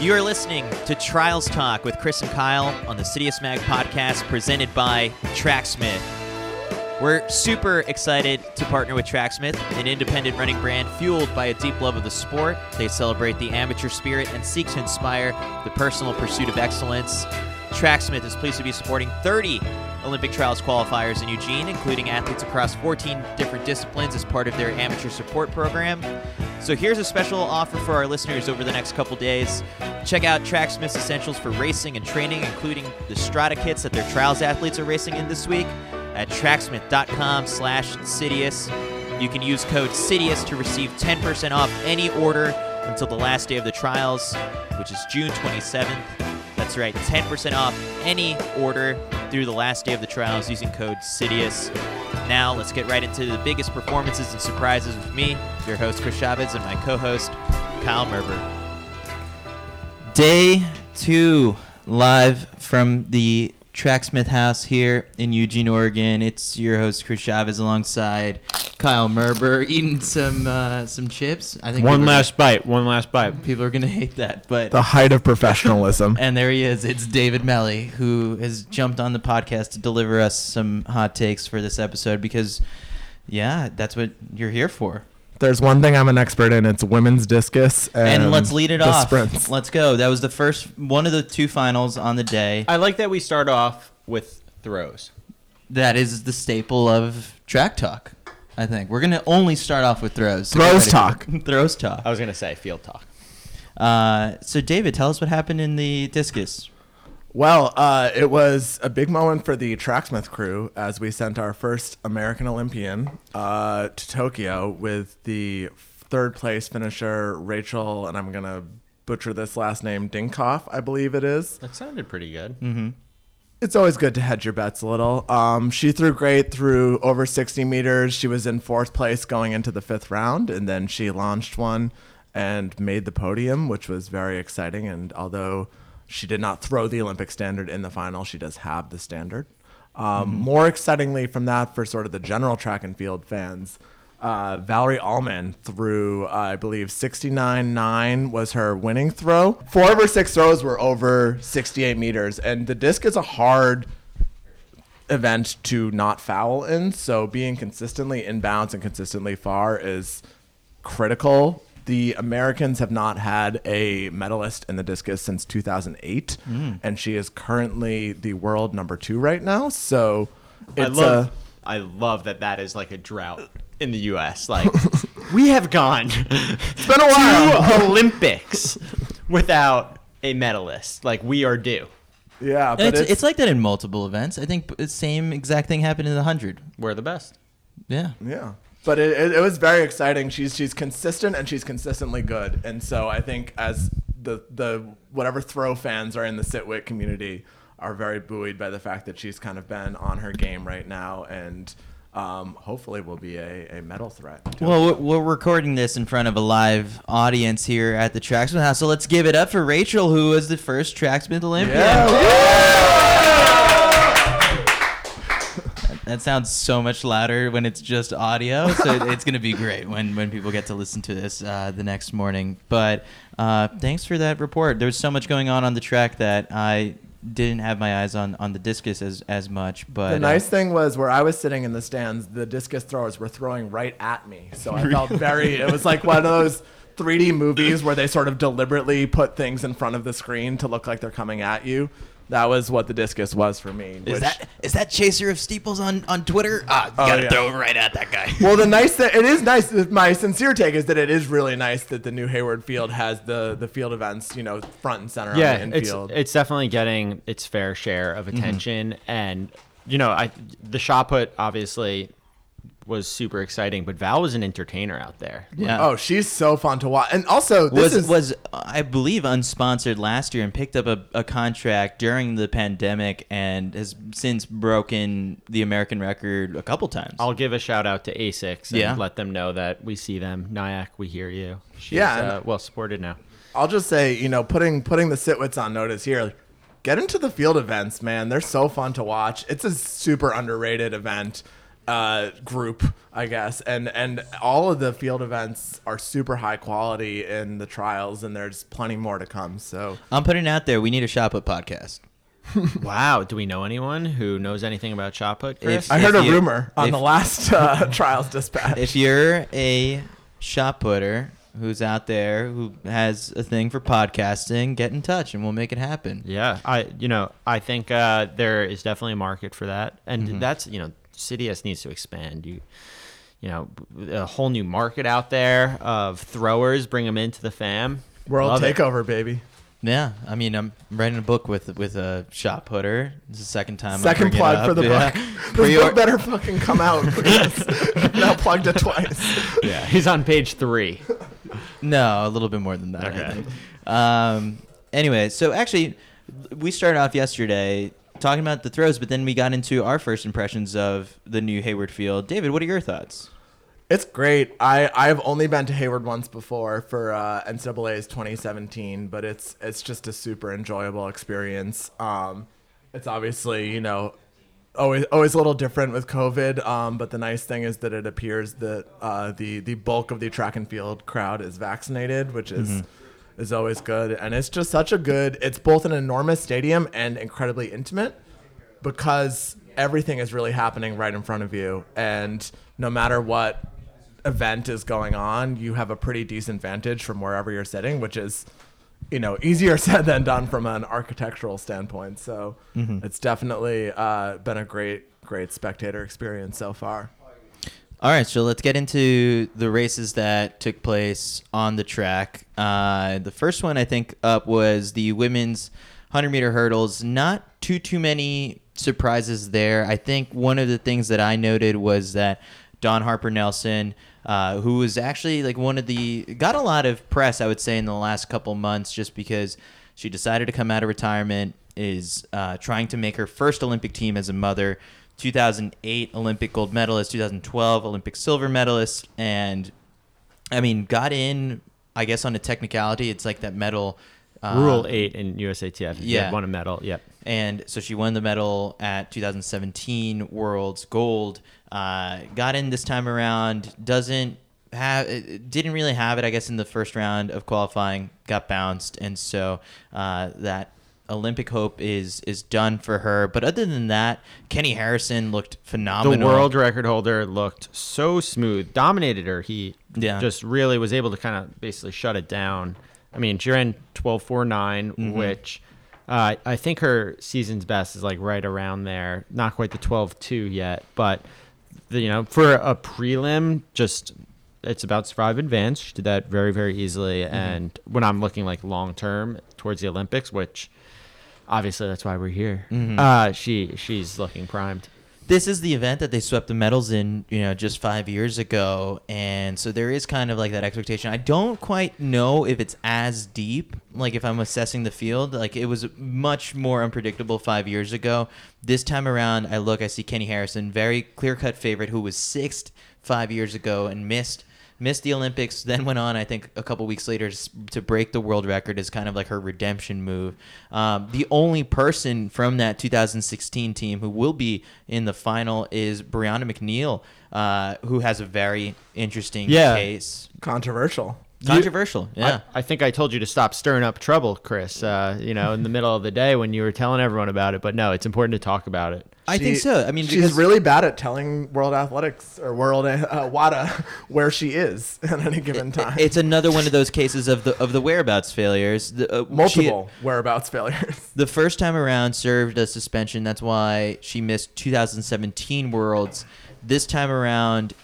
You are listening to Trials Talk with Chris and Kyle on the Citius Mag podcast presented by Tracksmith. We're super excited to partner with Tracksmith, an independent running brand fueled by a deep love of the sport. They celebrate the amateur spirit and seek to inspire the personal pursuit of excellence. Tracksmith is pleased to be supporting 30 Olympic trials qualifiers in Eugene, including athletes across 14 different disciplines as part of their amateur support program. So here's a special offer for our listeners over the next couple days. Check out Tracksmith's essentials for racing and training, including the Strata kits that their trials athletes are racing in this week at tracksmith.com slash Citius. You can use code Citius to receive 10% off any order until the last day of the trials, which is June 27th. That's right, 10% off any order through the last day of the trials using code Citius. Now, let's get right into the biggest performances and surprises with me, your host Chris Chavez, and my co-host Kyle Merber. Day two, live from the Tracksmith House here in Eugene, Oregon. It's your host Chris Chavez alongside Kyle Merber eating some uh, some chips. I think One people are last bite. One last bite. people are gonna hate that, but the height of professionalism. and there he is. It's David Melly who has jumped on the podcast to deliver us some hot takes for this episode because, yeah, that's what you're here for. There's one thing I'm an expert in. It's women's discus. And, And, let's lead it the off. Sprints. Let's go. That was the first one of the two finals on the day. I like that we start off with throws. That is the staple of track talk. I think we're gonna only start off with throws. So Throws get ready for talk. throws talk. I was gonna say field talk. Uh, so David, tell us what happened in the discus. Well, uh, it was a big moment for the Tracksmith crew as we sent our first American Olympian uh, to Tokyo with the third place finisher Rachel, and I'm gonna butcher this last name, Dincoff, I believe it is. That sounded pretty good. Mm-hmm. It's always good to hedge your bets a little. Um, she threw great through over 60 meters. She was in fourth place going into the fifth round, and then she launched one and made the podium, which was very exciting. And although she did not throw the Olympic standard in the final, she does have the standard. Um, More excitingly, from that, for sort of the general track and field fans, uh, Valerie Allman threw, uh, I believe, 69.9 was her winning throw. Four of her six throws were over 68 meters, and the disc is a hard event to not foul in. So being consistently in bounds and consistently far is critical. The Americans have not had a medalist in the discus since 2008, and she is currently the world number two right now. So I it's love. a I love that that is like a drought in the U.S. Like we have gone it's been a while. two Olympics without a medalist. Like we are due. yeah, but It's, it's, it's like that in multiple events. I think the same exact thing happened in the hundred. We're the best. Yeah. Yeah. But it, it, it was very exciting. She's she's consistent and she's consistently good. And so I think as the the whatever throw fans are in the Sitwit community are very buoyed by the fact that she's kind of been on her game right now and um, hopefully will be a, a medal threat. Well, we're- we're recording this in front of a live audience here at the Tracksmith House, so let's give it up for Rachel, who was the first Tracksmith Olympian. That sounds so much louder when it's just audio, so it's gonna be great when when people get to listen to this uh, the next morning. But uh, thanks for that report. There was so much going on on the track that I didn't have my eyes on on the discus as as much. But The uh, nice thing was where I was sitting in the stands, the discus throwers were throwing right at me. So I felt very, it was like one of those 3D movies where they sort of deliberately put things in front of the screen to look like they're coming at you. That was what the discus was for me. Is which- that is that chaser of steeples on on Twitter? Ah, Oh, gotta yeah. throw it right at that guy. well, the nice thing, it is nice. My sincere take is that it is really nice that the new Hayward Field has the the field events, you know, front and center Yeah, on the it's infield. it's definitely getting its fair share of attention, and you know, I the shot put obviously was super exciting, but Val was an entertainer out there. Yeah. oh, she's so fun to watch. And also, this was is was I believe unsponsored last year and picked up a, a contract during the pandemic and has since broken the American record a couple times. I'll give a shout out to Asics and Yeah. let them know that we see them. Nyack, we hear you. She's, Yeah, uh, well supported now. I'll just say, you know, putting putting the sitwits on notice here. Get into the field events, man. They're so fun to watch. It's a super underrated event. Uh, group, I guess, and and all of the field events are super high quality in the trials, and there's plenty more to come. So I'm putting it out there. We need a shot put podcast. wow. Do we know anyone who knows anything about shot put, Chris? If- I heard a you- rumor on if- the last uh, trials dispatch. If you're a shot putter who's out there who has a thing for podcasting, get in touch and we'll make it happen. Yeah, I you know I think uh, there is definitely a market for that, and Mm-hmm. that's you know CDS needs to expand. You you know a whole new market out there of throwers, bring them into the fam. World Love it. takeover, baby. Yeah, I mean, I'm writing a book with with a shot putter. It's the second time. I Second bring it plug up. for the Yeah. book. This Pre-or- book better fucking come out. Now plugged it twice. Yeah, he's on page three. No, a little bit more than that. Okay. Um, anyway, so actually, we started off yesterday talking about the throws, but then we got into our first impressions of the new Hayward Field. David, what are your thoughts? It's great. I I've only been to Hayward once before for uh, NCAA's 2017, but it's it's just a super enjoyable experience. Um, it's obviously you know always always a little different with COVID, um, but the nice thing is that it appears that uh, the the bulk of the track and field crowd is vaccinated, which is. Is always good, and it's just such a good. It's both an enormous stadium and incredibly intimate because everything is really happening right in front of you and no matter what event is going on you have a pretty decent vantage from wherever you're sitting which is you know easier said than done from an architectural standpoint so it's definitely uh, been a great great spectator experience so far All right, so let's get into the races that took place on the track. Uh, the first one I think up was the women's 100 meter hurdles. Not too too many surprises there. I think one of the things that I noted was that Dawn Harper Nelson, uh, who was actually like one of the got a lot of press, I would say, in the last couple months, just because she decided to come out of retirement, is uh, trying to make her first Olympic team as a mother. 2008 Olympic gold medalist, 2012 Olympic silver medalist, and I mean, got in, I guess, on a technicality. It's like that medal. Uh, Rule eight in USATF. Yeah. won a medal. Yep. And so she won the medal at 2017 Worlds Gold. Uh, got in this time around. Doesn't have. it Didn't really have it. I guess in the first round of qualifying, got bounced, and so uh, that Olympic hope is is done for her. But other than that, Keni Harrison looked phenomenal. The world record holder looked so smooth, dominated her. He Yeah. just really was able to kind of basically shut it down. I mean, she ran 12.49, Mm-hmm. which uh, I think her season's best is like right around there. Not quite the 12.2 yet, but the, you know, for a prelim, just it's about survive advance. She did that very, very easily. Mm-hmm. And when I'm looking like long term towards the Olympics, which obviously that's why we're here, Mm-hmm. uh, she she's looking primed. this is the event that they swept the medals in, you know, just five years ago, and so there is kind of like that expectation. I don't quite know if it's as deep. Like if I'm assessing the field, like it was much more unpredictable five years ago. This time around, I look, I see Keni Harrison, very clear cut favorite, who was sixth five years ago and missed missed the Olympics, then went on, I think, a couple weeks later to, break the world record as kind of like her redemption move. Um, the only person from that 2016 team who will be in the final is Brianna McNeal, uh, who has a very interesting Yeah. case. controversial Controversial, yeah. I, I think I told you to stop stirring up trouble, Chris. Uh, you know, in the middle of the day when you were telling everyone about it. But no, it's important to talk about it. I think so. I mean, she's because- really bad at telling World Athletics or World uh, WADA where she is at any given time. It's another one of those cases of the of the whereabouts failures. The, uh, she- multiple whereabouts failures. the first time around served a suspension. That's why she missed 2017 Worlds. This time around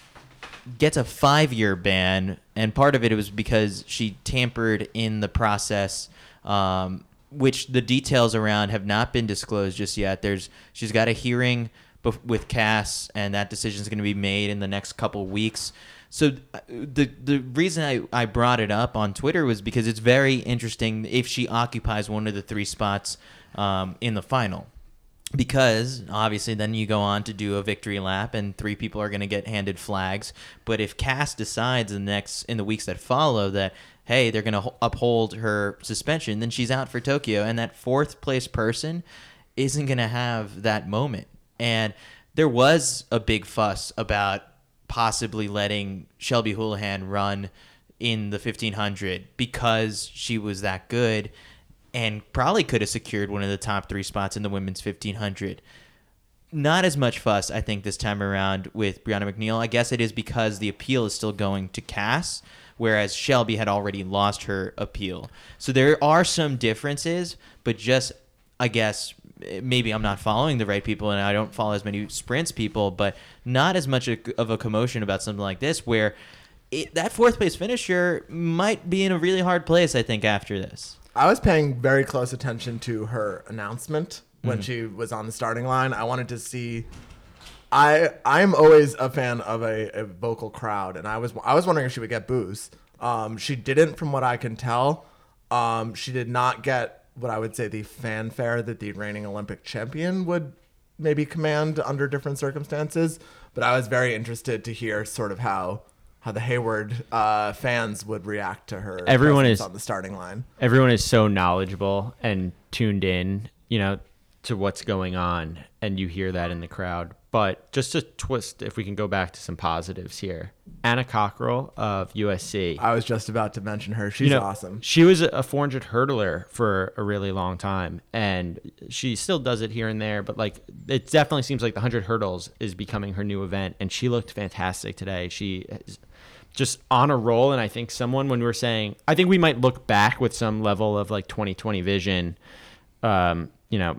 gets a five year ban, and part of it was because she tampered in the process. Um, which the details around have not been disclosed just yet. There's she's got a hearing bef- with CAS, and that decision is going to be made in the next couple weeks. So uh, the the reason I, I brought it up on Twitter was because it's very interesting if she occupies one of the three spots um, in the final because obviously then you go on to do a victory lap and three people are going to get handed flags. But if CAS decides in the next in the weeks that follow that hey they're going to uphold her suspension then she's out for tokyo. And that fourth place person isn't going to have that moment. And there was a big fuss about possibly letting Shelby Houlihan run in the 1500 because she was that good and probably could have secured one of the top three spots in the women's 1500 not as much fuss, I think, this time around with Brianna McNeal. I guess it is because the appeal is still going to CAS, whereas Shelby had already lost her appeal. So there are some differences, but just, I guess, maybe I'm not following the right people and I don't follow as many sprints people, but not as much of a commotion about something like this where it, that fourth place finisher might be in a really hard place, I think, after this. I was paying very close attention to her announcement when she was on the starting line. I wanted to see. I I'm always a fan of a, a vocal crowd, and I was I was wondering if she would get boos. Um, she didn't, from what I can tell. Um, she did not get what I would say the fanfare that the reigning Olympic champion would maybe command under different circumstances. But I was very interested to hear sort of how how the Hayward uh, fans would react to her. Everyone is- on the starting line. everyone is so knowledgeable and tuned in, you know, to what's going on, and you hear that in the crowd. But just to twist, if we can go back to some positives here, Anna Cockrell of USC. I was just about to mention her. She's you know, awesome. She was a 400 hurdler for a really long time, and she still does it here and there. But like, it definitely seems like the 100 hurdles is becoming her new event, and she looked fantastic today. She just on a roll, and I think someone when we were saying, I think we might look back with some level of like 2020 vision, um, you know.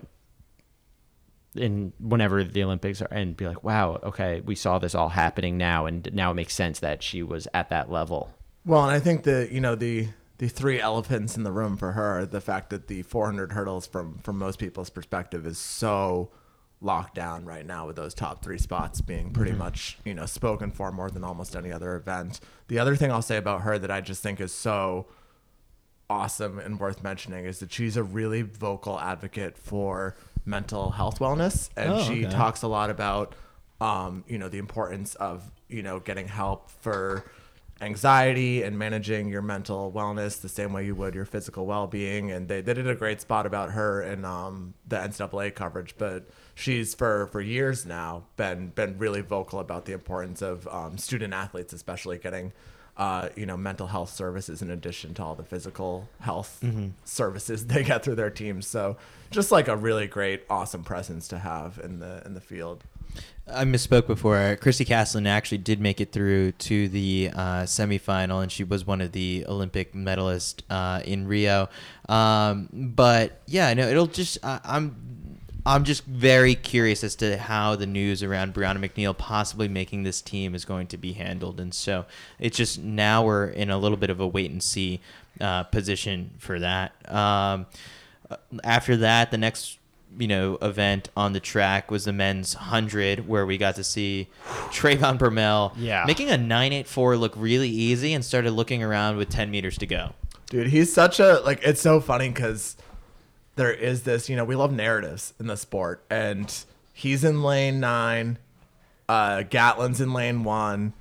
In whenever the Olympics are, and be like, wow, okay, we saw this all happening now, and now it makes sense that she was at that level. Well, and I think the you know the the three elephants in the room for her, the fact that the 400 hurdles from from most people's perspective is so locked down right now with those top three spots being pretty much you know spoken for more than almost any other event. The other thing I'll say about her that I just think is so awesome and worth mentioning is that she's a really vocal advocate for mental health wellness and Oh, she okay. talks a lot about um, you know the importance of you know getting help for anxiety and managing your mental wellness the same way you would your physical well-being and they, they did a great spot about her in um, the NCAA coverage but she's for for years now been been really vocal about the importance of um, student athletes especially getting uh, you know mental health services in addition to all the physical health services they get through their teams. So just like a really great awesome presence to have in the in the field I misspoke before. Kristi Castlin actually did make it through to the uh, semifinal, and she was one of the Olympic medalists uh, in Rio. Um, but yeah, no, it'll just. I I'm. I'm just very curious as to how the news around Brianna McNeal possibly making this team is going to be handled, and so it's just now we're in a little bit of a wait and see uh, position for that. Um, after that, the next you know event on the track was the men's hundred, where we got to see Trayvon Bromell Yeah. making a nine eight four look really easy, and started looking around with ten meters to go. Dude, he's such a like. It's so funny because there is this. You know, we love narratives in the sport, and he's in lane nine, uh, Gatlin's in lane one,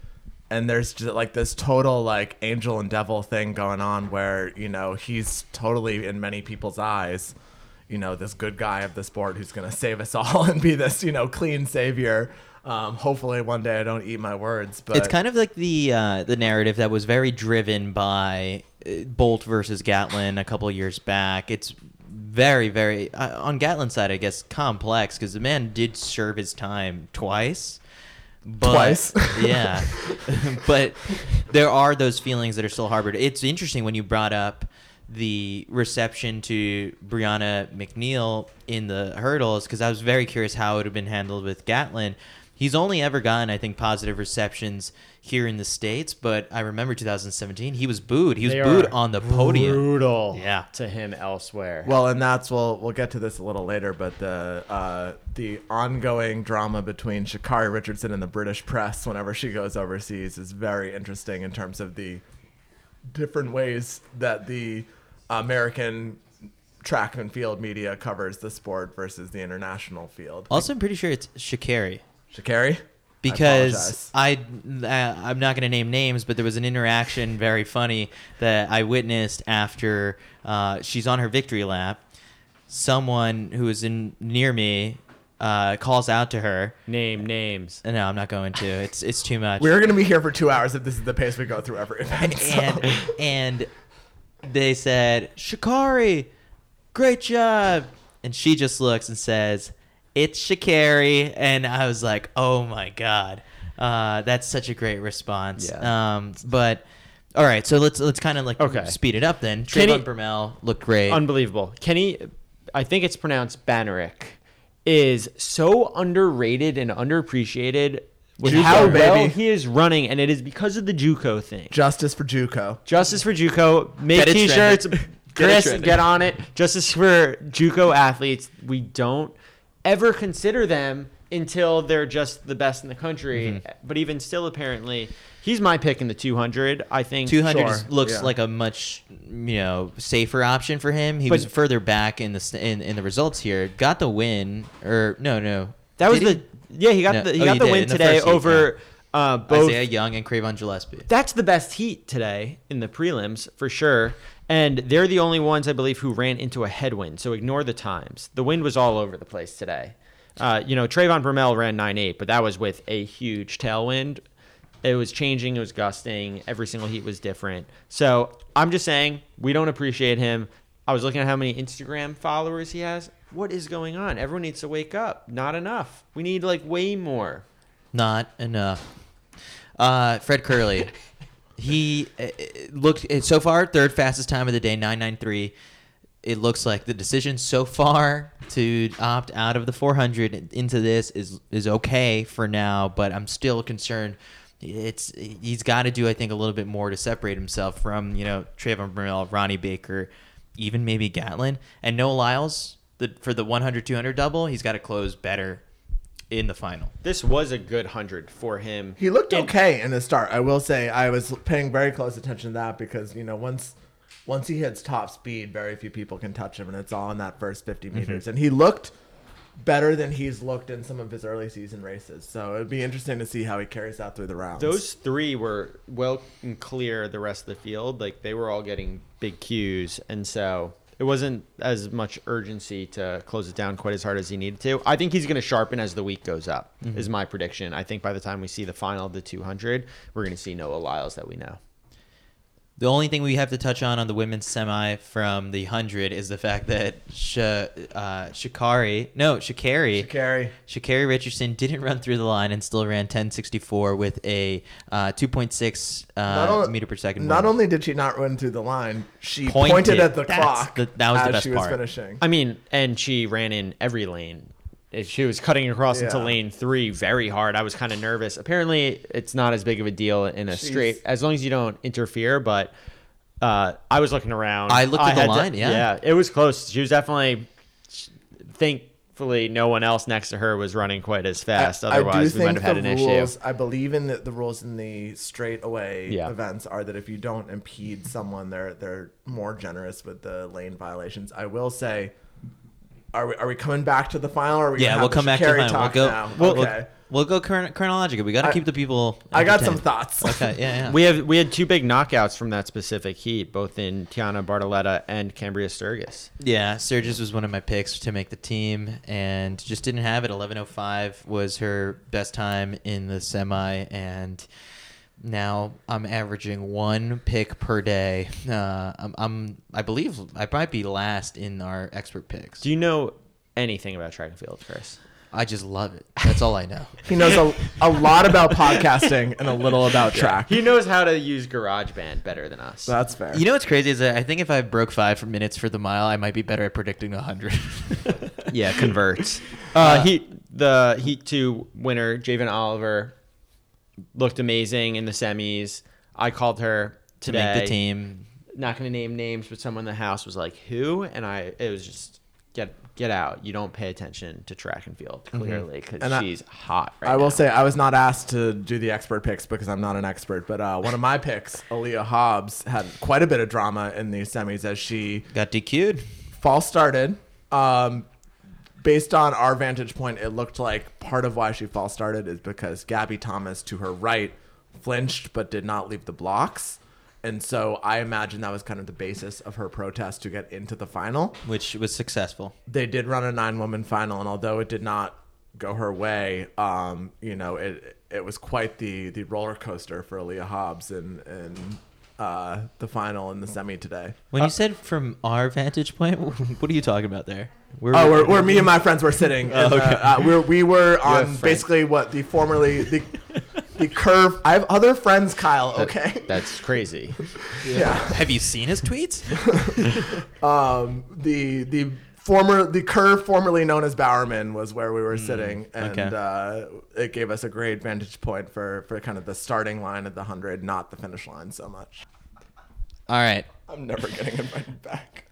and there's just like this total like angel and devil thing going on where you know he's totally in many people's eyes, you know, this good guy of the sport who's gonna save us all and be this you know clean savior. Um, hopefully one day I don't eat my words, but it's kind of like the uh, the narrative that was very driven by uh, Bolt versus Gatlin a couple of years back. It's very very uh, on Gatlin's side, I guess, complex because the man did serve his time twice. But, Twice? yeah, but there are those feelings that are still harbored. It's interesting when you brought up the reception to Brianna McNeal in the hurdles because I was very curious how it would have been handled with Gatlin. He's only ever gotten, I think, positive receptions here in the states, but I remember 2017 he was booed. He was They booed on the podium. Brutal. Yeah. To him elsewhere. Well, and that's we'll we'll get to this a little later, but the uh, the ongoing drama between Sha'Carri Richardson and the British press whenever she goes overseas is very interesting in terms of the different ways that the American track and field media covers the sport versus the international field. Also, I'm pretty sure it's Shakari. Shakari, because I, uh, I'm not going to name names, but there was an interaction very funny that I witnessed after uh, she's on her victory lap. Someone who was in near me uh, calls out to her. Name names. No, I'm not going to. It's it's too much. We're gonna be here for two hours if this is the pace we go through every event. so. and and they said, "Shikari, great job," and she just looks and says, "It's Shikari," and I was like, "Oh my god, uh, that's such a great response." Yeah. Um, but all right, so let's let's kind of like Okay. speed it up then. Can Trayvon he- Bromell looked great. Unbelievable. Kenny, I think it's pronounced Bednarek, is so underrated and underappreciated with JUCO, how well baby. he is running, and it is because of the JUCO thing. Justice for JUCO. Justice for JUCO. Make Get t-shirts. trending. Get Chris, get on it. Justice for JUCO athletes. We don't ever consider them until they're just the best in the country. Mm-hmm. But even still, apparently, he's my pick in the 200. I think 200 Sure, just looks yeah. like a much you know safer option for him. He But- was further back in the in, in the results here. Got the win or no no that was Did he? the yeah he got No. the he Oh, got he the did, win the today first heat, over uh, both Isaiah Young and Cravon Gillespie. that's the best heat today in the prelims for sure. And they're the only ones I believe who ran into a headwind. So ignore the times. The wind was all over the place today. Uh, you know, Trayvon Bromell ran 9.8, but that was with a huge tailwind. It was changing, it was gusting. Every single heat was different. So I'm just saying, we don't appreciate him. I was looking at how many Instagram followers he has. What is going on? Everyone needs to wake up. Not enough. We need like way more. Not enough. Uh, Fred Kerley, he uh, uh, looked uh, so far third fastest time of the day, nine nine three. It looks like the decision so far to opt out of the 400 into this is is okay for now, but I'm still concerned. It's he's got to do I think a little bit more to separate himself from you know Trayvon Burrell, Ronnie Baker, even maybe Gatlin and Noah Lyles. The, for the 100 200 double, he's got to close better in the final. This was a good 100 for him. He looked And- okay in the start. I will say I was paying very close attention to that because you know once once he hits top speed, very few people can touch him, and it's all in that first 50 Mm-hmm. meters. And he looked better than he's looked in some of his early season races. So it'd be interesting to see how he carries that through the rounds. Those three were well and clear the rest of the field. Like they were all getting big cues, and so it wasn't as much urgency to close it down quite as hard as he needed to. I think he's going to sharpen as the week goes up. Mm-hmm. Is my prediction. I think by the time we see the final of the 200, we're going to see Noah Lyles that we know. The only thing we have to touch on on the women's semi from the 100 is the fact that Sh- uh, Shikari, no, Shikari, carry. Sha'Carri Richardson didn't run through the line and still ran 1064 with a uh, 2.6 Not uh, only- meter per second. Not wind. only did she not run through the line, she Pointed. pointed, at the That's clock the- that was the as best she was part. finishing. I mean, and she ran in every lane. If She was cutting across into lane three very hard. I was kind of nervous. Apparently, it's not as big of a deal in a She's- straight, as long as you don't interfere. But uh, I was looking around. I looked at the had to- line, yeah. yeah, it was close. She was definitely. Thankfully, no one else next to her was running quite as fast. I- Otherwise, I we do might have had an rules, issue. I believe in the, the rules in the straightaway Yeah. events are that if you don't impede someone, they're they're more generous with the lane violations. I will say, are we are we coming back to the final? Or are we Yeah, we'll come back to the final. We'll go. now? We'll, okay, we'll, we'll go chron- chronologically. We got to keep the people. I got some thoughts. Okay, yeah, yeah. We have we had two big knockouts from that specific heat, both in Tianna Bartoletta and Cambria Sturgis. Yeah, Sturgis was one of my picks to make the team, and just didn't have it. Eleven oh five was her best time in the semi, and now I'm averaging one pick per day. Uh, I'm, I'm, I believe, I might be last in our expert picks. Do you know anything about track and field, Chris? I just love it. That's all I know. he knows a, a lot about podcasting and a little about track. He knows how to use GarageBand better than us. That's fair. You know what's crazy is that I think if I broke five for minutes for the mile, I might be better at predicting a hundred. yeah, converts. Uh, heat the Heat Two winner, Javianne Oliver, looked amazing in the semis. I called her to make the team. Not going to name names, but someone in the house was like, "Who?" And I, it was just get get out. You don't pay attention to track and field clearly because I- she's hot. Right I will now. say I was not asked to do the expert picks because I'm not an expert, but uh, one of my picks, Aleia Hobbs, had quite a bit of drama in the semis as she Got DQ'd. false started. Um, based on our vantage point, it looked like part of why she false started is because Gabby Thomas to her right flinched but did not leave the blocks. And so I imagine that was kind of the basis of her protest to get into the final. which was successful. They did run a nine woman final, and although it did not go her way, um, you know, it it was quite the the roller coaster for Leah Hobbs in in uh, the final and the semi today. When you said from our vantage point, what are you talking about there? Where Oh, where, where me and my friends were sitting. Oh, in the- okay. uh, we're, we were on friends. basically what the formerly the the curve. I have other friends, Kyle. Okay. That's crazy. yeah. have you seen his tweets? Um, the the former the curve formerly known as Bowerman was where we were sitting, and okay. uh, it gave us a great vantage point for for kind of the starting line of the hundred, not the finish line so much. All right. I'm never getting invited back.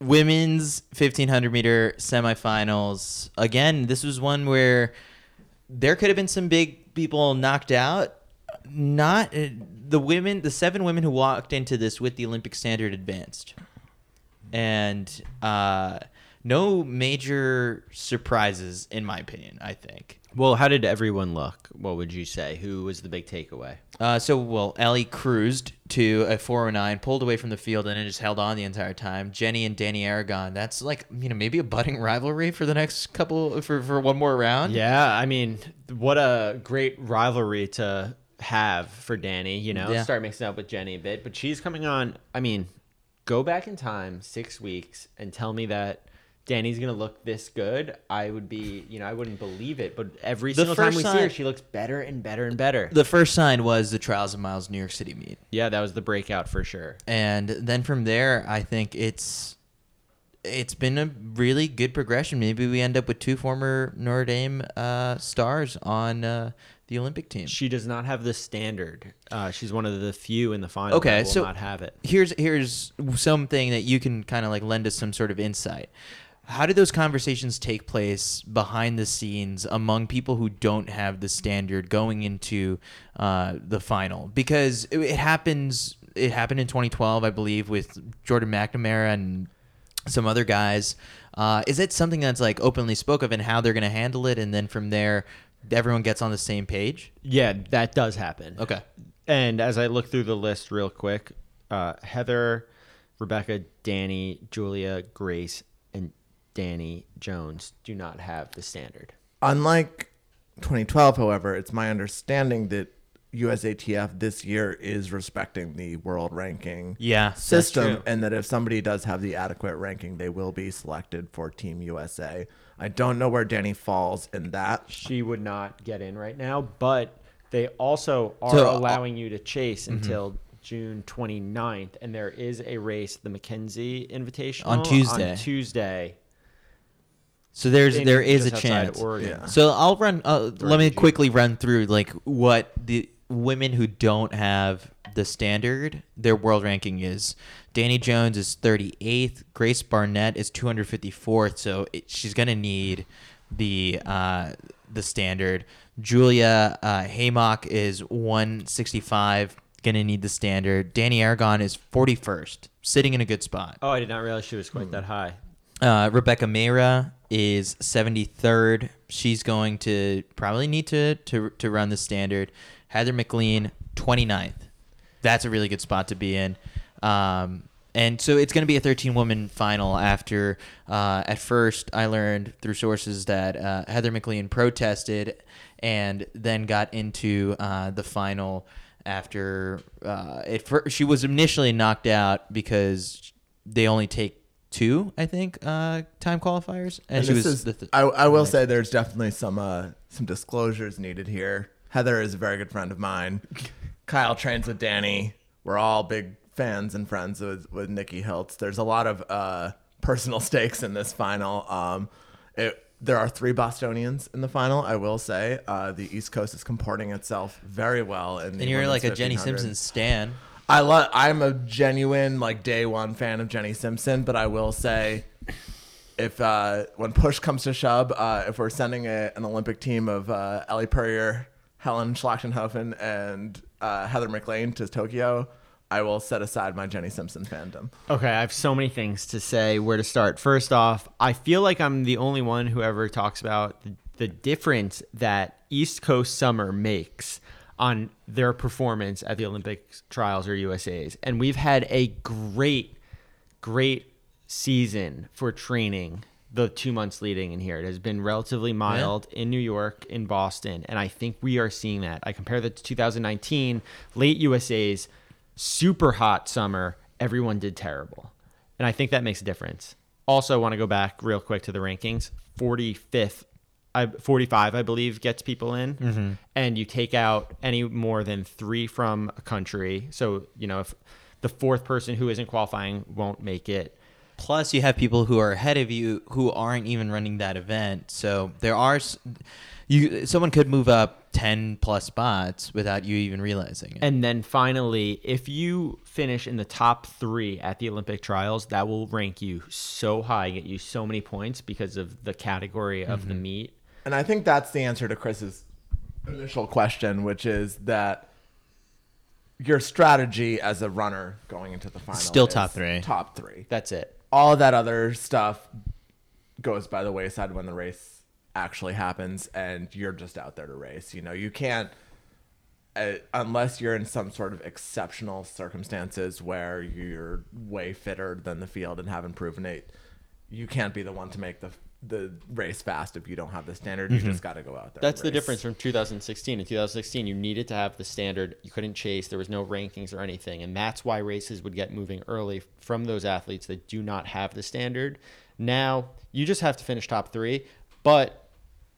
Women's 1500 meter semifinals. Again, this was one where there could have been some big people knocked out. Not uh, the women, the seven women who walked into this with the Olympic standard advanced, and uh, no major surprises in my opinion. I think. Well, how did everyone look? What would you say? Who was the big takeaway? Uh, so, well, Ellie cruised to a 409, pulled away from the field, and then just held on the entire time. Jenny and Dani Aragon, that's like, you know, maybe a budding rivalry for the next couple, for, for one more round. Yeah, I mean, what a great rivalry to have for Dani, you know, Yeah. start mixing up with Jenny a bit. But she's coming on, I mean, go back in time six weeks and tell me that Dani's to look this good. I would be, you know, I wouldn't believe it. But every The single time first we see her, she looks better and better and better. The first sign was the Trials of Miles New York City meet. yeah, that was the breakout for sure. And then from there, I think it's it's been a really good progression. Maybe we end up with two former Notre Dame uh, stars on uh, the Olympic team. She does not have the standard. Uh, she's one of the few in the final Okay, that will so- not have it. here's here's something that you can kind of like lend us some sort of insight. How do those conversations take place behind the scenes among people who don't have the standard going into uh, the final? Because it, it happens. It happened in 2012, I believe, with Jordan McNamara and some other guys. Uh, is it something that's like openly spoke of and how they're going to handle it, and then from there, everyone gets on the same page? Yeah, that does happen. Okay. And as I look through the list real quick, uh, Heather, Rebecca, Dani, Julia, Grace, Dani Jones do not have the standard. Unlike 2012, however, it's my understanding that USATF this year is respecting the world ranking Yeah, system, and that if somebody does have the adequate ranking, they will be selected for Team USA. I don't know where Dani falls in that. She would not get in right now, but they also are So, uh, allowing you to chase until June 29th, and there is a race, the McKenzie Invitational, On Tuesday. On Tuesday. So there's there is a chance. Yeah. So I'll run. Uh, let me quickly run through like what the women who don't have the standard their world ranking is. Dani Jones is 38th. Grace Barnett is 254th. So it, she's gonna need the uh, the standard. Julia uh, Heymach is 165. Gonna need the standard. Dani Aragon is 41st, sitting in a good spot. Oh, I did not realize she was quite that high. Uh, Rebecca Mehra is 73rd. She's going to probably need to, to, to run the standard. Heather McLean, 29th. That's a really good spot to be in. Um, and so it's going to be a 13 woman final after, uh, at first, I learned through sources that uh, Heather McLean protested and then got into uh, the final after uh, it she was initially knocked out because they only take two, I think, uh, time qualifiers, and, And she this was is, the th- I, I will say there's definitely some uh, some disclosures needed here. Heather is a very good friend of mine. Kyle trains with Dani. We're all big fans and friends with, with Nikki Hiltz. There's a lot of uh, personal stakes in this final. Um, it, there are three Bostonians in the final. I will say uh, the East Coast is comporting itself very well. In the and you're like a Jenny Simpson stan. I love. I'm a genuine like day one fan of Jenny Simpson, but I will say, if uh, when push comes to shove, uh, if we're sending a, an Olympic team of uh, Ellie Purrier, Helen Schlachtenhaufen, and uh, Heather McLean to Tokyo, I will set aside my Jenny Simpson fandom. Okay, I have so many things to say. Where to start? First off, I feel like I'm the only one who ever talks about the, the difference that East Coast summer makes on their performance at the Olympic trials or USA's. And we've had a great, great season for training the two months leading in here. It has been relatively mild in New York, in Boston, and I think we are seeing that. I compare that to 2019, late USA's super hot summer. Everyone did terrible, and I think that makes a difference. Also, I want to go back real quick to the rankings. 45th, I, 45, I believe, gets people in, mm-hmm. and you take out any more than three from a country. So you know if the fourth person who isn't qualifying won't make it. Plus, you have people who are ahead of you who aren't even running that event. So there are you. Someone could move up ten plus spots without you even realizing it. And then finally, if you finish in the top three at the Olympic trials, that will rank you so high, get you so many points because of the category of the mm-hmm. meet. And I think that's the answer to Chris's initial question, which is that your strategy as a runner going into the final Still top three. Top three. That's it. All of that other stuff goes by the wayside when the race actually happens, and you're just out there to race. You know, you can't. Uh, unless you're in some sort of exceptional circumstances where you're way fitter than the field and haven't proven it, you can't be the one to make the the race fast if you don't have the standard. You mm-hmm. just got to go out there. That's the difference from 2016. In 2016, you needed to have the standard. You couldn't chase. There was no rankings or anything. And that's why races would get moving early from those athletes that do not have the standard. Now, you just have to finish top three. But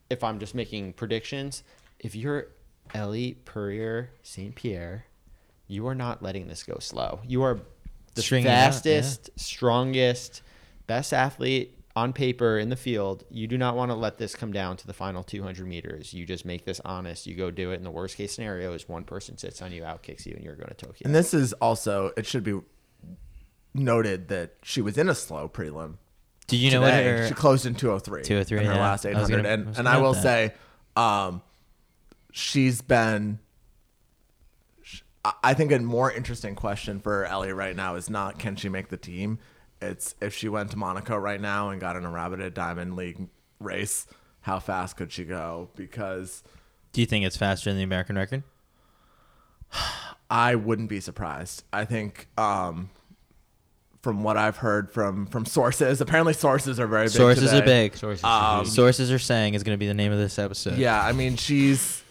if I'm just making predictions, if you're Ellie Purrier St. Pierre, you are not letting this go slow. You are the Stringing it out, yeah. fastest, strongest, best athlete on paper in the field. You do not want to let this come down to the final 200 meters. You just make this honest. You go do it. And the worst case scenario is one person sits on you, out kicks you, and you're going to Tokyo. And this is also it should be noted that she was in a slow prelim. Do you know what today. her? she closed in 203 203, in her yeah. last I 800 gonna- and, was and i will note say um she's been I- i think a more interesting question for ellie right now is not can she make the team it's if she went to monaco right now and got in a rabbited diamond league race how fast could she go because do you think it's faster than the American record? I wouldn't be surprised. I think um, from what I've heard from from sources, apparently sources are very big. Sources are big. Sources Um, Sources are saying is going to be the name of this episode. Yeah, I mean she's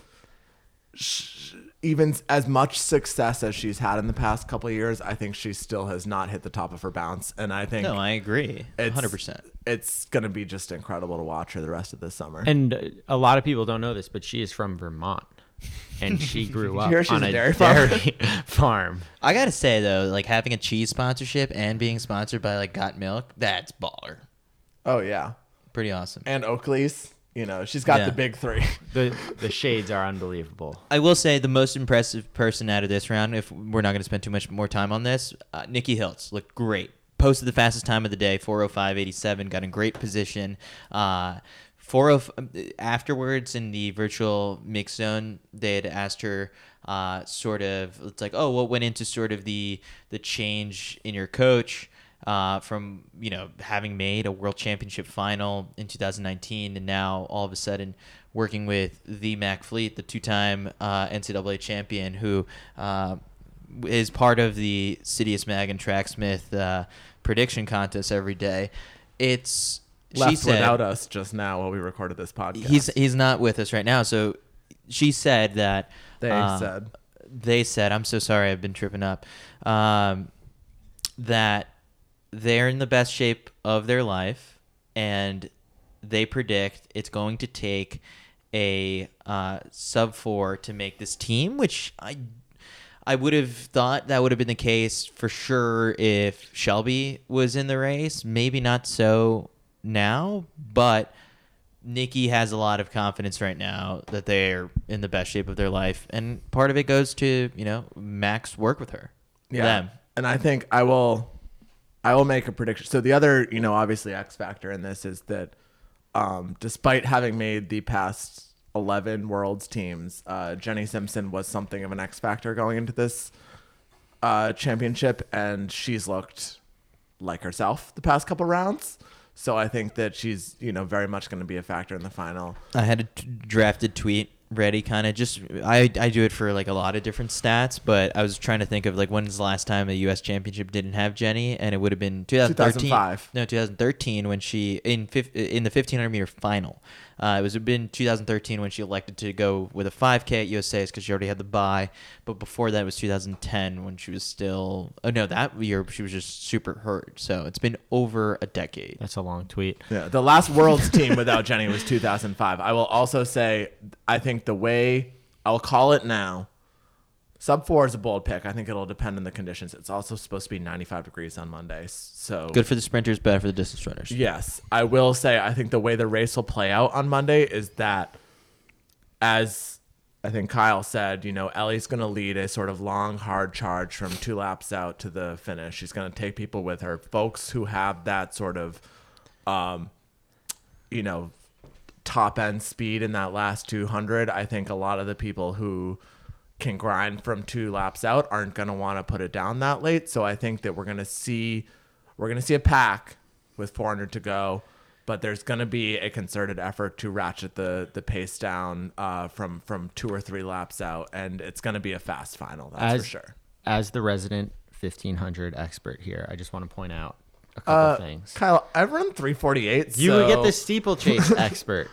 sh- even as much success as she's had in the past couple of years. I think she still has not hit the top of her bounce, and I think No, I agree. Hundred percent. It's gonna be just incredible to watch her the rest of this summer. And uh, a lot of people don't know this, but she is from Vermont. And she grew up hear she's on a a dairy farm? dairy farm. I gotta say though, like having a cheese sponsorship and being sponsored by like Got Milk, that's baller. oh yeah, Pretty awesome. and Oakley's. You know, she's got Yeah. the big three. The the shades are unbelievable. I will say the most impressive person out of this round, if we're not going to spend too much more time on this, uh, Nikki Hiltz looked great. Posted the fastest time of the day, 405.87, got in great position. Uh, 40 afterwards in the virtual mix zone, they had asked her uh, sort of, it's like, oh, what went into sort of the the change in your coach? Uh, from you know having made a world championship final in 2019 and now all of a sudden working with the Mac Fleet, the two-time uh, NCAA champion, who uh, is part of the Citius Mag and Tracksmith uh, prediction contest every day. It's she Left said without us just now while we recorded this podcast. he's he's not with us right now. So she said that They uh, said. they said I'm so sorry I've been tripping up um, that they're in the best shape of their life and they predict it's going to take a uh, sub four to make this team, which I I would have thought that would have been the case for sure if Shelby was in the race. Maybe not so now, but Nikki has a lot of confidence right now that they're in the best shape of their life, and part of it goes to you know Max work with her. Yeah. Them. And I think I will I will make a prediction. So the other, you know, obviously X factor in this is that um, despite having made the past 11 worlds teams, uh, Jenny Simpson was something of an X factor going into this uh, championship and she's looked like herself the past couple rounds. So I think that she's, you know, very much going to be a factor in the final. I had a t- drafted tweet ready, kind of. Just I I do it for like a lot of different stats, but I was trying to think of like when's the last time a U.S. Championship didn't have Jenny, and it would have been 2013. 2005. No, 2013 when she in in the 1500 meter final. Uh, it was been 2013 when she elected to go with a 5K at USA's because she already had the buy. But before that it was 2010 when she was still. Oh no, that year she was just super hurt. So it's been over a decade. That's a long tweet. Yeah, the last Worlds team without Jenny was 2005. I will also say, I think the way I'll call it now, sub four is a bold pick. I think it'll depend on the conditions. It's also supposed to be 95 degrees on Monday, so Good for the sprinters, bad for the distance runners. Yes, I will say I think the way the race will play out on Monday is that, as I think Kyle said, you know, Ellie's going to lead a sort of long, hard charge from two laps out to the finish. She's going to take people with her. Folks who have that sort of, um, you know, top end speed in that last 200. I think a lot of the people who can grind from two laps out aren't going to want to put it down that late. So I think that we're going to see we're going to see a pack with 400 to go, but there's going to be a concerted effort to ratchet the the pace down uh, from from two or three laps out, and it's going to be a fast final. That's as, for sure. As the resident 1500 expert here, I just want to point out a couple Uh, things. Kyle, I've run 348. You so get the steeplechase expert.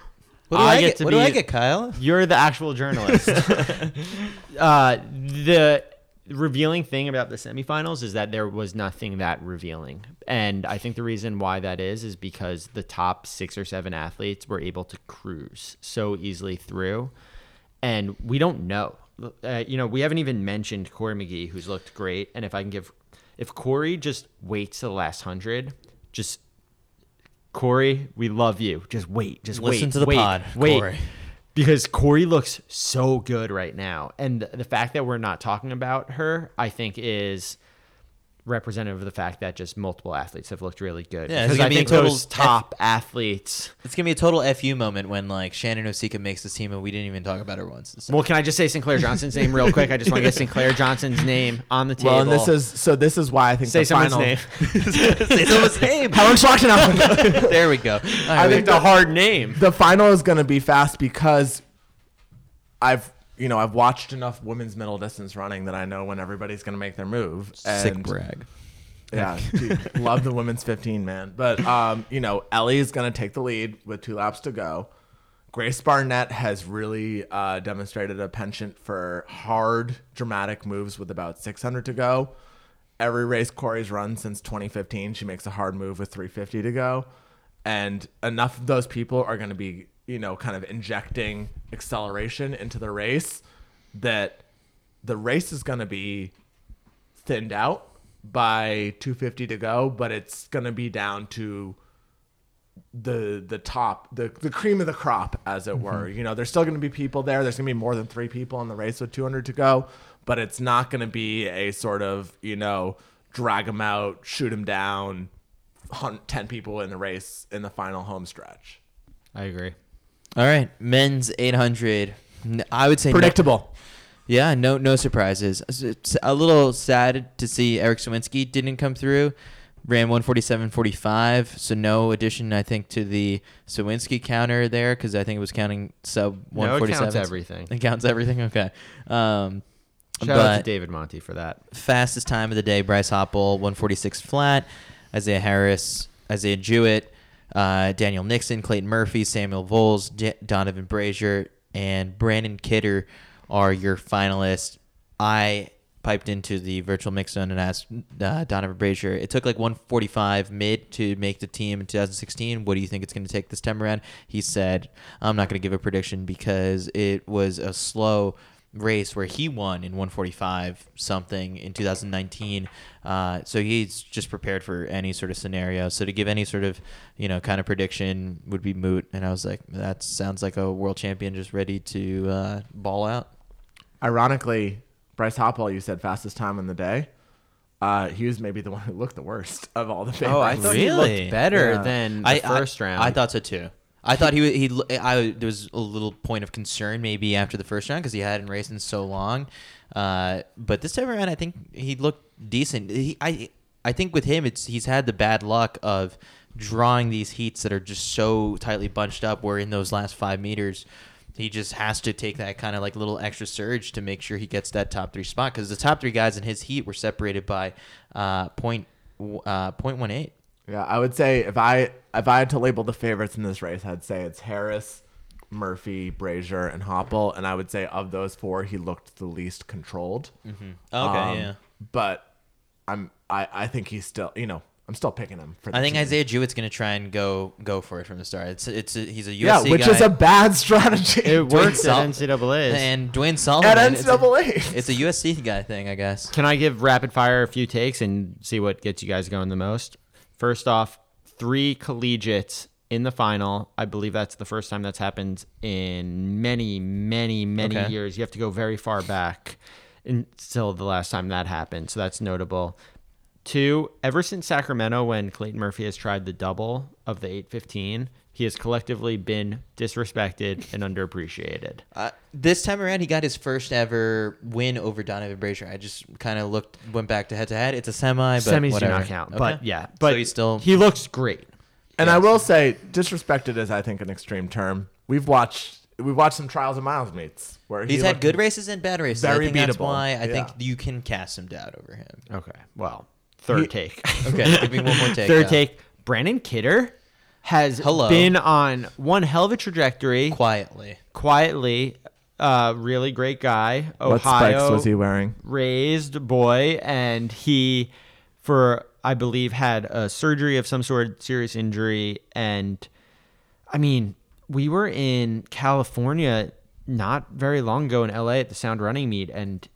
What do I, get get? to what do I get, Kyle? You're the actual journalist. uh, the revealing thing about the semifinals is that there was nothing that revealing. And I think the reason why that is is because the top six or seven athletes were able to cruise so easily through. And we don't know. Uh, you know, we haven't even mentioned Cory McGee, who's looked great. And if I can give, if Cory just waits to the last hundred, just Cory, we love you. Just wait. Just Listen wait. to the wait, pod, Wait. Cory. Because Cory looks so good right now. And the fact that we're not talking about her, I think, is representative of the fact that just multiple athletes have looked really good. Yeah, it's because gonna I be a think total those top athletes. It's gonna be a total fu moment when like Shannon Osika makes this team and we didn't even talk about her once. So- Well, can I just say Sinclair Johnson's name real quick? I just want to get Sinclair Johnson's name on the table. well, and this is so. This is why I think say the someone's final. name. Say someone's name. Helen Schlachtenhaufen. there we go. All I right, think the hard name. the final is going to be fast because I've you know I've watched enough women's middle distance running that I know when everybody's going to make their move. sick And brag. Yeah, dude, love the women's 15, man. But um, you know, Ellie is gonna take the lead with two laps to go. Grace Barnett has really uh, demonstrated a penchant for hard, dramatic moves with about 600 to go. Every race Cory's run since 2015, she makes a hard move with 350 to go, and enough of those people are going to be, you know, kind of injecting acceleration into the race that the race is going to be thinned out by 250 to go, but it's gonna be down to the the top, the the cream of the crop, as it mm-hmm. were. You know, there's still gonna be people there. There's gonna be more than three people in the race with 200 to go, but it's not gonna be a sort of you know drag them out, shoot them down, hunt 10 people in the race in the final home stretch. I agree. All right, men's 800. I would say no- Predictable. yeah, no no surprises. It's a little sad to see Erik Sowinski didn't come through. Ran 147.45, so no addition, I think, to the Sowinski counter there because I think it was counting sub 147. No, it counts everything. It counts everything. Okay. Um, Shout out to David Monti for that. fastest time of the day, Bryce Hoppel, 146 flat. Isaiah Harris, Isaiah Jewett, uh, Daniel Nixon, Clayton Murphy, Samuel Voles, J- Donavan Brazier, and Brandon Kidder are your finalists. I piped into the virtual mix zone and asked uh, Donavan Brazier. It took like 145 mid to make the team in 2016. What do you think it's going to take this time around? He said, I'm not going to give a prediction because it was a slow race where he won in 145 something in 2019. Uh, so he's just prepared for any sort of scenario. So to give any sort of you know kind of prediction would be moot. And I was like, that sounds like a world champion just ready to uh, ball out. Ironically, Bryce Hoppel, you said fastest time in the day. Uh, he was maybe the one who looked the worst of all the favorites. Oh, I thought he looked better Yeah. than the I, first I, round. I thought so too. I thought he he I there was a little point of concern maybe after the first round because he hadn't raced in so long, uh, but this time around I think he looked decent. He, I I think with him it's he's had the bad luck of drawing these heats that are just so tightly bunched up. Where in those last five meters, he just has to take that kind of like little extra surge to make sure he gets that top three spot because the top three guys in his heat were separated by uh, point uh, point one eight. Yeah, I would say if I if I had to label the favorites in this race, I'd say it's Harris, Murphy, Brazier, and Hoppel, and I would say of those four, he looked the least controlled. Okay, Um, yeah. But I'm I I think he's still you know I'm still picking him for. The I think team. Isaiah Jewett's going to try and go go for it from the start. It's it's a, he's a USC Yeah, which guy. is a bad strategy. It works Sol- at NCAA's. and Dwayne Sullivan. At it's a- NCAA. It's a USC guy thing, I guess. Can I give rapid fire a few takes and see what gets you guys going the most? First off, three collegiates in the final. I believe that's the first time that's happened in many, many, many Okay. years. You have to go very far back until the last time that happened. So that's notable. Two, ever since Sacramento, when Clayton Murphy has tried the double of the 815, he has collectively been disrespected and underappreciated. Uh, this time around, he got his first ever win over Donavan Brazier. I just kind of looked, went back to head to head. It's a semi, but Semis do not count, Okay. but yeah, but so he's still. he looks great. And I will say, disrespected is I think an extreme term. We've watched we've watched some trials of miles meets where he He's had good races and bad races. Very I think that's why I think you can cast some doubt over him. Okay. Well, third He- take. Okay, give me one more take. third take. Brandon Kidder has Hello. been on one hell of a trajectory. quietly. quietly, uh, really great guy. Ohio What spikes was he wearing? raised boy, and he, for I believe, had a surgery of some sort, serious injury, and I mean, we were in California not very long ago in LA at the Sound Running Meet, and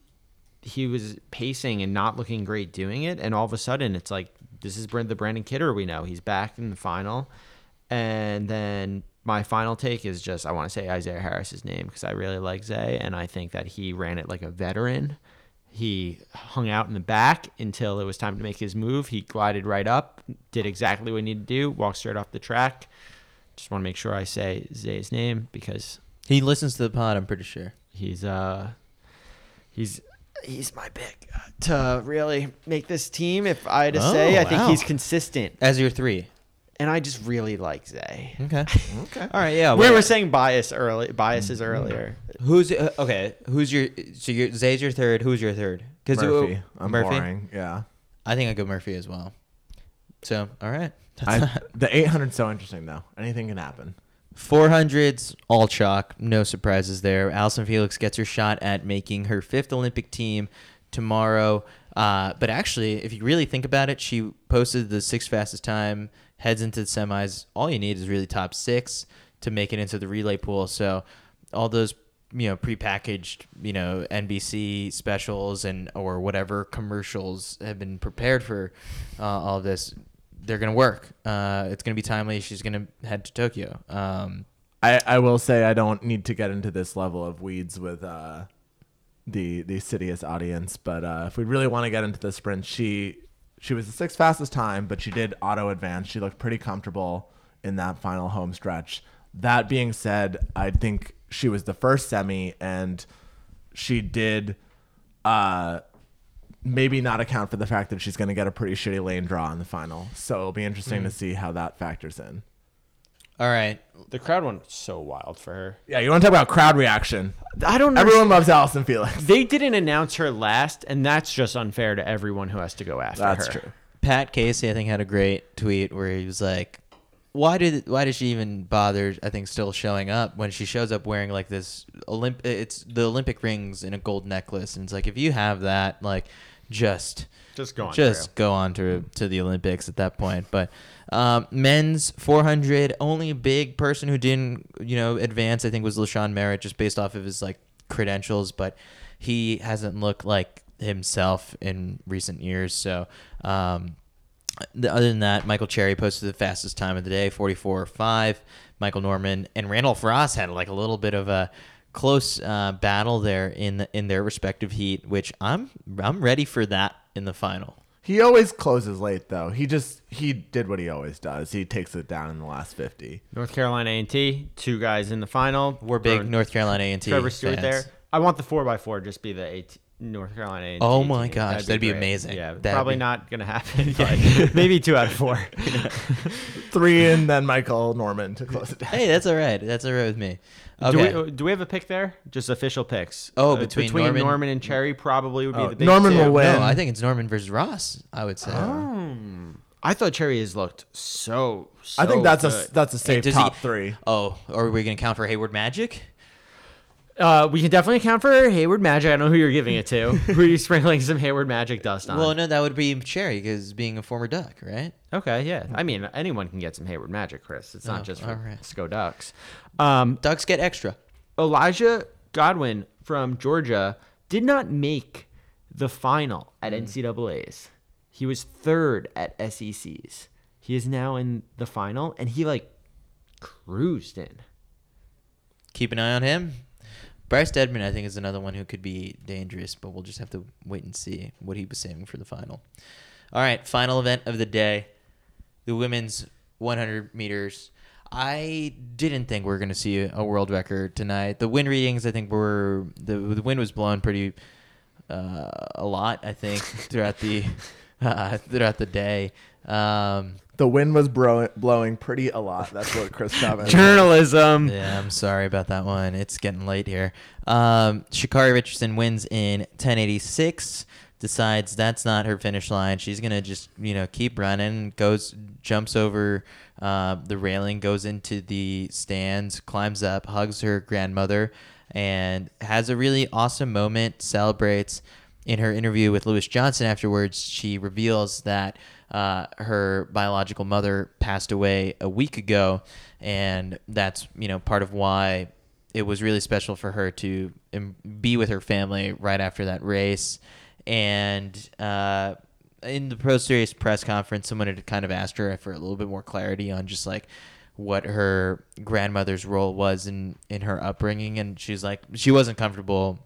he was pacing and not looking great doing it, and all of a sudden it's like this is the Brandon Kidder we know. He's back in the final, and then my final take is just I want to say Isaiah Harris's name because I really like Zay, and I think that he ran it like a veteran. He hung out in the back until it was time to make his move. He glided right up, did exactly what he needed to do, walked straight off the track. Just want to make sure I say Zay's name because He listens to the pod. I'm pretty sure. he's uh he's he's my pick to really make this team. If I had to say, Oh, I think he's consistent, As your three. And I just really like Zay. Okay. Okay. All right. Yeah. We well, were saying bias early biases earlier. Who's uh, okay? Who's your so your Zay's your third? Who's your third? Because Murphy. I'm Murphy. boring. Yeah. I think I go Murphy as well. So all right. I, the 800's so interesting though. Anything can happen. 400s, all chalk, no surprises there. Allyson Felix gets her shot at making her fifth Olympic team tomorrow. Uh, but actually, if you really think about it, she posted the sixth fastest time, heads into the semis. All you need is really top six to make it into the relay pool. So all those you know prepackaged you know NBC specials and or whatever commercials have been prepared for uh, all this they're gonna work. Uh, it's gonna be timely. She's gonna head to Tokyo. Um, I, I will say I don't need to get into this level of weeds with uh, the the Citius audience, but uh, if we really want to get into the sprint, she she was the sixth fastest time, but she did auto advance. She looked pretty comfortable in that final home stretch. That being said, I think she was the first semi, and she did uh, maybe not account for the fact that she's going to get a pretty shitty lane draw in the final. So it'll be interesting to see how that factors in. All right, The crowd went so wild for her. Yeah, you want to talk about crowd reaction? I don't know. Everyone loves Allyson Felix. They didn't announce her last, and that's just unfair to everyone who has to go after her. That's her. true. Pat Casey I think had a great tweet where he was like, "Why did why did she even bother? I think still showing up when she shows up wearing like this Olymp it's the Olympic rings in a gold necklace and it's like if you have that like just." Just go on. just go on to to the Olympics at that point. But um, men's 400, only big person who didn't you know advance I think was LaShawn Merritt just based off of his like credentials, but he hasn't looked like himself in recent years. So. Um, the, other than that, Michael Cherry posted the fastest time of the day, 44.5. Michael Norman and Randolph Ross had like a little bit of a close uh, battle there in the, in their respective heat, which I'm I'm ready for that in the final. He always closes late though. He just he did what he always does. He takes it down in the last 50. North Carolina A&T, two guys in the final. We're big North Carolina A&T Trevor Stewart fans. there. I want the four x four just be the AT, North Carolina. A&T Oh my team. gosh, that'd be great. amazing. Yeah, That'd probably be- not gonna happen. But maybe two out of four. Three and then Michael Norman to close it down. Hey, that's all right. That's all right with me. Do Okay. we do we have a pick there? Just official picks. Oh, Uh, between between Norman- Norman, and Cherry probably would be Oh, the big Norman two. will win. no, I think it's Norman versus Ross. I would say. Oh. I thought Cherry has looked so. so I think that's good. a that's a Hey, safe does he- top three. Oh, are we gonna count for Hayward Magic? Uh, we can definitely account for Hayward Magic. I don't know who you're giving it to. who are you sprinkling some Hayward Magic dust on? Well, no, that would be Cherry because being a former Duck, right? Okay, yeah. I mean, anyone can get some Hayward Magic, Chris. It's not Oh, just for all right. Sco Ducks. Um, Ducks get extra. Elijah Godwin from Georgia did not make the final at NCAA's. He was third at SEC's. He is now in the final, and he like cruised in. Keep an eye on him. Bryce Deadmon, I think, is another one who could be dangerous, but we'll just have to wait and see what he was saving for the final. All right, final event of the day the women's 100 meters. I didn't think we were going to see a world record tonight. The wind readings, I think, were the the wind was blowing pretty uh, a lot. I think throughout the uh, throughout the day. Um, The wind was bro- blowing pretty a lot. That's what Chris Chavez. Journalism. Yeah, I'm sorry about that one. It's getting late here. Um, Sha'Carri Richardson wins in 1086. Decides that's not her finish line. She's gonna just you know keep running. Goes jumps over uh, the railing, goes into the stands, climbs up, hugs her grandmother, and has a really awesome moment. Celebrates in her interview with Lewis Johnson afterwards. She reveals that uh, her biological mother passed away a week ago, and that's you know part of why it was really special for her to be with her family right after that race. And uh, in the Pro Series press conference, someone had kind of asked her for a little bit more clarity on just like what her grandmother's role was in in her upbringing, and she's like she wasn't comfortable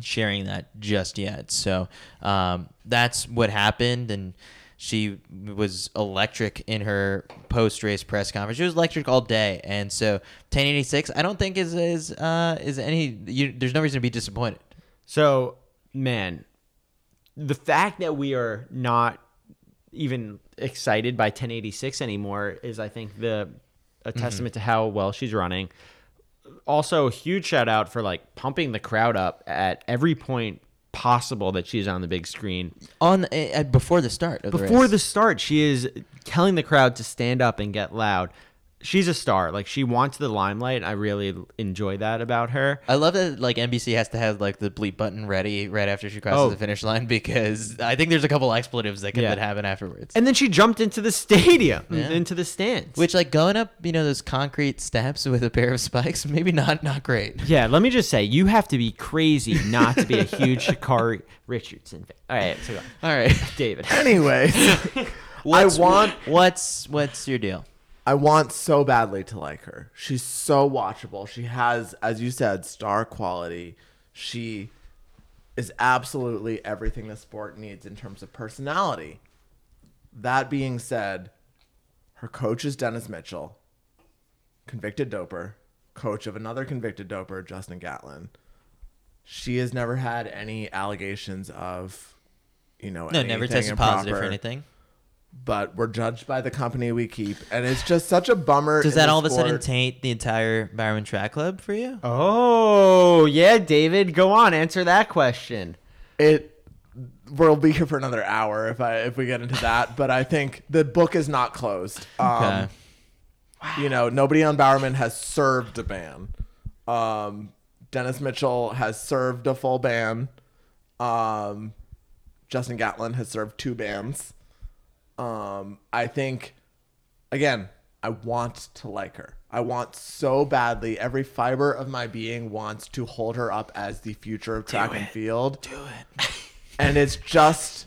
sharing that just yet. So um, that's what happened, and she was electric in her post race press conference. She was electric all day, and so 1086. I don't think is is uh, is any. You, there's no reason to be disappointed. So, man, the fact that we are not even excited by 1086 anymore is, I think, the a testament to how well she's running. Also, huge shout out for like pumping the crowd up at every point possible that she's on the big screen. On uh, before the start of the Before race. the start, she is telling the crowd to stand up and get loud. She's a star. Like she wants the limelight. I really enjoy that about her. I love that like NBC has to have like the bleep button ready right after she crosses Oh. the finish line because I think there's a couple expletives that could Yeah. that happen afterwards. And then she jumped into the stadium, Yeah. into the stands. Which like going up, you know, those concrete steps with a pair of spikes, maybe not not great. Yeah, let me just say, you have to be crazy not to be a huge Sha'Carri Richardson fan. All right, so go. All right. David. Anyway, What's, want- what's what's your deal? I want so badly to like her. She's so watchable. She has, as you said, star quality. She is absolutely everything the sport needs in terms of personality. That being said, her coach is Dennis Mitchell, convicted doper, coach of another convicted doper, Justin Gatlin. She has never had any allegations of, you know, No, never tested positive for anything. But we're judged by the company we keep, and it's just such a bummer. Does that the all of a sudden taint the entire Bowerman Track Club for you? Oh, yeah, David, go on, answer that question. it we'll be here for another hour if I if we get into that. But I think the book is not closed. Um, Okay. You know, nobody on Bowerman has served a ban. Um, Dennis Mitchell has served a full ban. Um, Justin Gatlin has served two bans. Um, I think, again, I want to like her. I want so badly. Every fiber of my being wants to hold her up as the future of track and field Do it. and it's just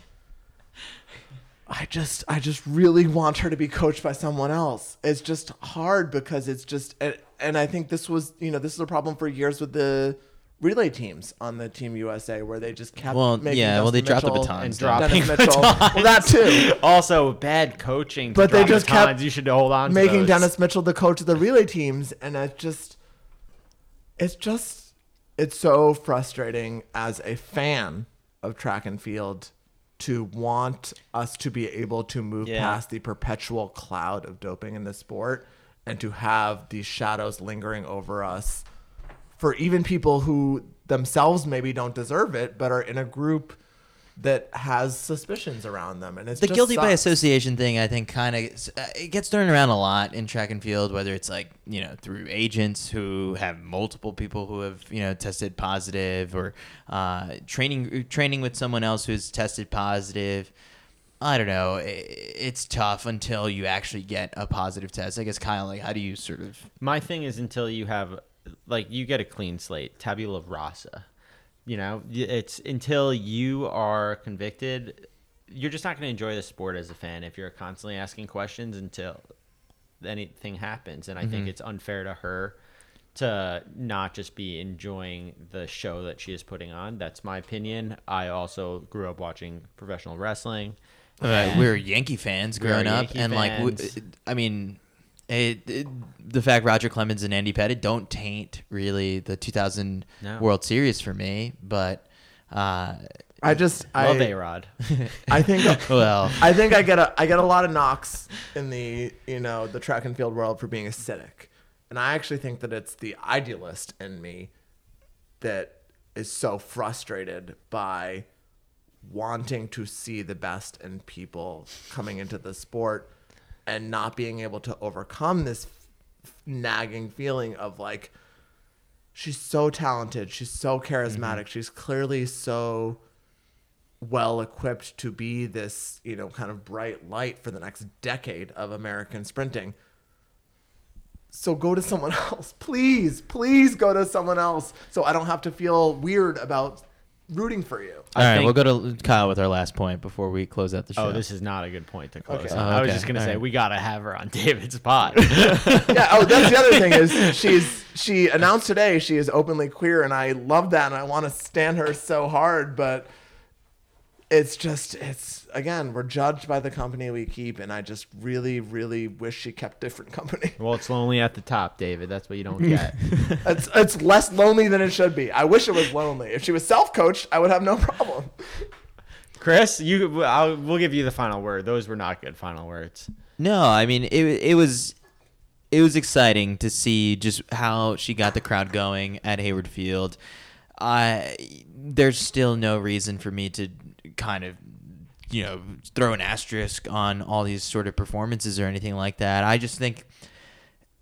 I just I just really want her to be coached by someone else. It's just hard because it's just and, and I think this was, you know, this is a problem for years with the relay teams on the Team USA where they just kept Well, making yeah, well, they Dustin dropped the Mitchell batons, and don't they? Dennis Mitchell. well, that too. Also, bad coaching. To But they drop just batons. kept You should hold on. to Making those. Dennis Mitchell the coach of the relay teams and it just it's just it's so frustrating as a fan of track and field to want us to be able to move Yeah. past the perpetual cloud of doping in the sport and to have these shadows lingering over us for even people who themselves maybe don't deserve it but are in a group that has suspicions around them and it's the just guilty by association thing i think kind of it gets thrown around a lot in track and field whether it's like you know through agents who have multiple people who have you know tested positive or uh, training training with someone else who's tested positive. I don't know. It's tough until you actually get a positive test. I guess kyle like how do you sort of My thing is until you have, like, you get a clean slate, tabula rasa. You know, it's until you are convicted, you're just not going to enjoy the sport as a fan if you're constantly asking questions until anything happens. And I think it's unfair to her to not just be enjoying the show that she is putting on. That's my opinion. I also grew up watching professional wrestling. Uh, we were Yankee fans We growing up, Yankee and like, w- fans. I mean, it, it- the fact Roger Clemens and Andy Pettitte don't taint really the 2000 No. World Series for me, but uh, i just Love I, A Rod. I think well, I think I get a I get a lot of knocks in the you know the track and field world for being acidic, and I actually think that it's the idealist in me that is so frustrated by wanting to see the best in people coming into the sport and not being able to overcome this f- nagging feeling of like she's so talented she's so charismatic mm-hmm. she's clearly so well equipped to be this, you know, kind of bright light for the next decade of American sprinting. So go to someone else. Please, please go to someone else so I don't have to feel weird about rooting for you. all right, think- we'll go to Kyle with our last point before we close out the oh, show. Oh, this is not a good point to close. Okay. on. Oh, I was just gonna All say right. we gotta have her on David's pod. yeah, oh, that's the other thing is she's she announced today she is openly queer and I love that and I want to stand her so hard, but it's just it's again, we're judged by the company we keep and I just really really wish she kept different company. well, it's lonely at the top, David. That's what you don't get. It's it's less lonely than it should be. I wish it was lonely. If she was self-coached, I would have no problem. Chris, you, I'll, we'll give you the final word. Those were not good final words. No, I mean it. It was it was exciting to see just how she got the crowd going at Hayward Field. I there's still no reason for me to kind of you know throw an asterisk on all these sort of performances or anything like that. I just think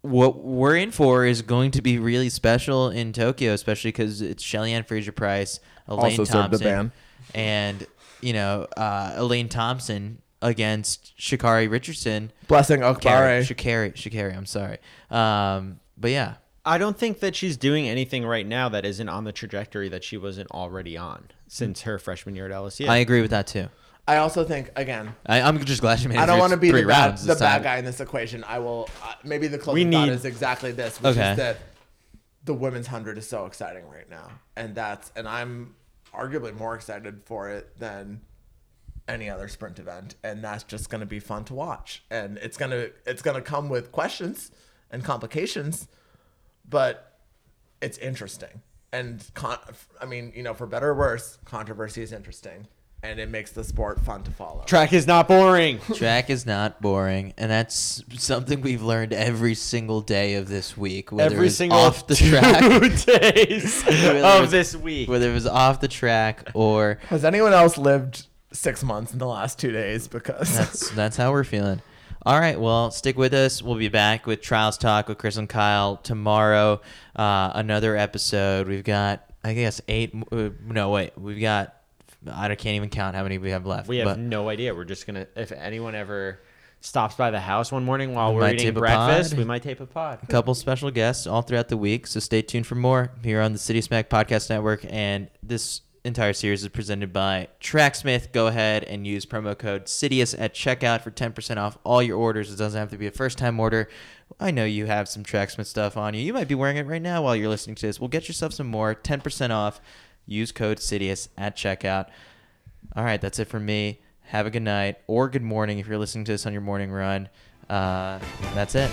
what we're in for is going to be really special in Tokyo, especially because it's Shelly-Ann Fraser-Pryce, Elaine Also Thompson, and you know uh, Elaine Thompson against Shikari Richardson. Blessing Okagbare. Shikari, Shikari, I'm sorry. Um, but yeah, I don't think that she's doing anything right now that isn't on the trajectory that she wasn't already on since her freshman year at LSU. I agree with that too. I also think again, I, I'm just glad she made. it I don't want to be the bad, the bad guy in this equation. I will uh, maybe the closing We thought is exactly this, which Okay. is that the women's hundred is so exciting right now, and that's and I'm arguably more excited for it than any other sprint event, and that's just going to be fun to watch, and it's gonna it's gonna come with questions and complications, but it's interesting, and con- I mean you know for better or worse, controversy is interesting, and it makes the sport fun to follow. Track is not boring. Track is not boring, and that's something we've learned every single day of this week. Whether Every it's single off the two track, days Whether of it's- this week. whether it was off the track or Has anyone else lived six months in the last two days? Because that's that's how we're feeling. All right, well, stick with us. We'll be back with Trials Talk with Chris and Kyle tomorrow. Uh, another episode. We've got, I guess, eight. Uh, no, wait, we've got. I can't even count how many we have left. We have but no idea. We're just gonna. If anyone ever stops by the house one morning while We we're might eating breakfast, we might tape a pod. a couple special guests all throughout the week. So stay tuned for more here on the Citius Mag Podcast Network. And this entire series is presented by Tracksmith. Go ahead and use promo code Citius at checkout for 10% off all your orders. It doesn't have to be a first time order. I know you have some Tracksmith stuff on you. You might be wearing it right now while you're listening to this. Well, get yourself some more. 10% off. Use code Citius at checkout. All right, that's it for me. Have a good night or good morning if you're listening to this on your morning run. Uh, that's it.